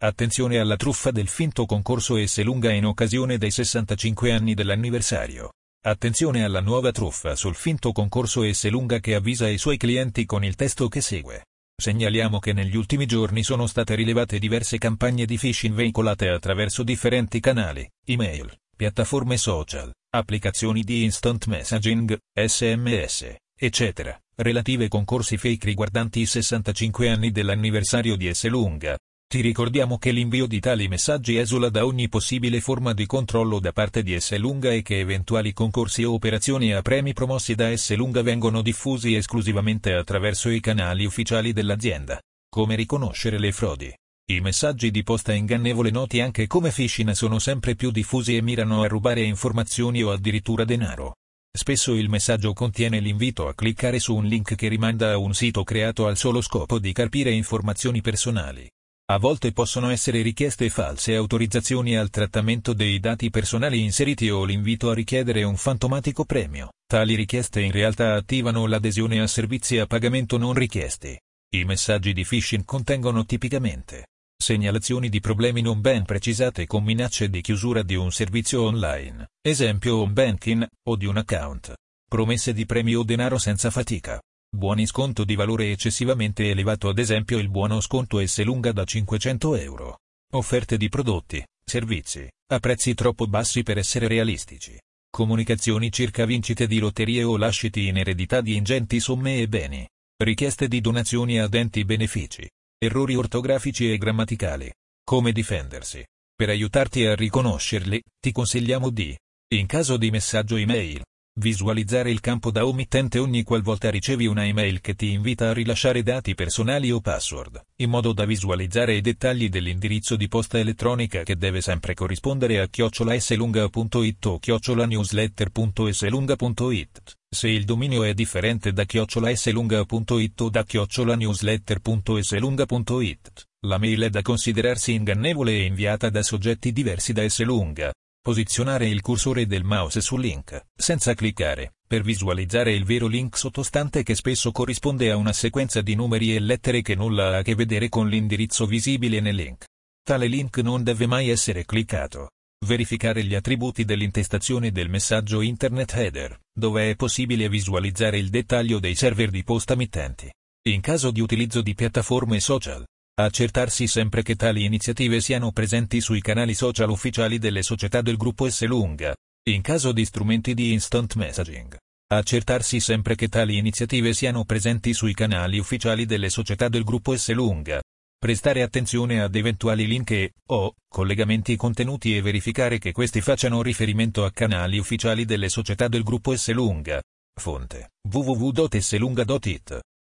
Attenzione alla truffa del finto concorso Esselunga in occasione dei 65 anni dell'anniversario. Attenzione alla nuova truffa sul finto concorso Esselunga che avvisa i suoi clienti con il testo che segue. Segnaliamo che negli ultimi giorni sono state rilevate diverse campagne di phishing veicolate attraverso differenti canali, email, piattaforme social, applicazioni di instant messaging, SMS, eccetera, relative concorsi fake riguardanti i 65 anni dell'anniversario di Esselunga, ti ricordiamo che l'invio di tali messaggi esula da ogni possibile forma di controllo da parte di Esselunga e che eventuali concorsi o operazioni a premi promossi da Esselunga vengono diffusi esclusivamente attraverso i canali ufficiali dell'azienda. Come riconoscere le frodi? I messaggi di posta ingannevole noti anche come phishing sono sempre più diffusi e mirano a rubare informazioni o addirittura denaro. Spesso il messaggio contiene l'invito a cliccare su un link che rimanda a un sito creato al solo scopo di carpire informazioni personali. A volte possono essere richieste false autorizzazioni al trattamento dei dati personali inseriti o l'invito a richiedere un fantomatico premio. Tali richieste in realtà attivano l'adesione a servizi a pagamento non richiesti. I messaggi di phishing contengono tipicamente segnalazioni di problemi non ben precisate con minacce di chiusura di un servizio online, esempio home banking, o di un account, promesse di premi o denaro senza fatica, Buoni sconto di valore eccessivamente elevato ad esempio il buono sconto S lunga da 500 euro. Offerte di prodotti, servizi, a prezzi troppo bassi per essere realistici. Comunicazioni circa vincite di lotterie o lasciti in eredità di ingenti somme e beni. Richieste di donazioni ad enti benefici. Errori ortografici e grammaticali. Come difendersi. Per aiutarti a riconoscerli, ti consigliamo di, in caso di messaggio email, Visualizzare il campo da omittente ogni qualvolta ricevi una email che ti invita a rilasciare dati personali o password, in modo da visualizzare i dettagli dell'indirizzo di posta elettronica che deve sempre corrispondere a chiocciolaslunga.it o chiocciolanewsletter.slunga.it. Se il dominio è differente da chiocciolaslunga.it o da chiocciolanewsletter.slunga.it, la mail è da considerarsi ingannevole e inviata da soggetti diversi da Slunga. Posizionare il cursore del mouse sul link, senza cliccare, per visualizzare il vero link sottostante che spesso corrisponde a una sequenza di numeri e lettere che nulla ha a che vedere con l'indirizzo visibile nel link. Tale link non deve mai essere cliccato. Verificare gli attributi dell'intestazione del messaggio Internet Header, dove è possibile visualizzare il dettaglio dei server di posta mittenti. In caso di utilizzo di piattaforme social, Accertarsi sempre che tali iniziative siano presenti sui canali social ufficiali delle società del gruppo S lunga. In caso di strumenti di instant messaging. Accertarsi sempre che tali iniziative siano presenti sui canali ufficiali delle società del gruppo S lunga. Prestare attenzione ad eventuali link e, o, collegamenti contenuti e verificare che questi facciano riferimento a canali ufficiali delle società del gruppo S lunga. Fonte www.slunga.it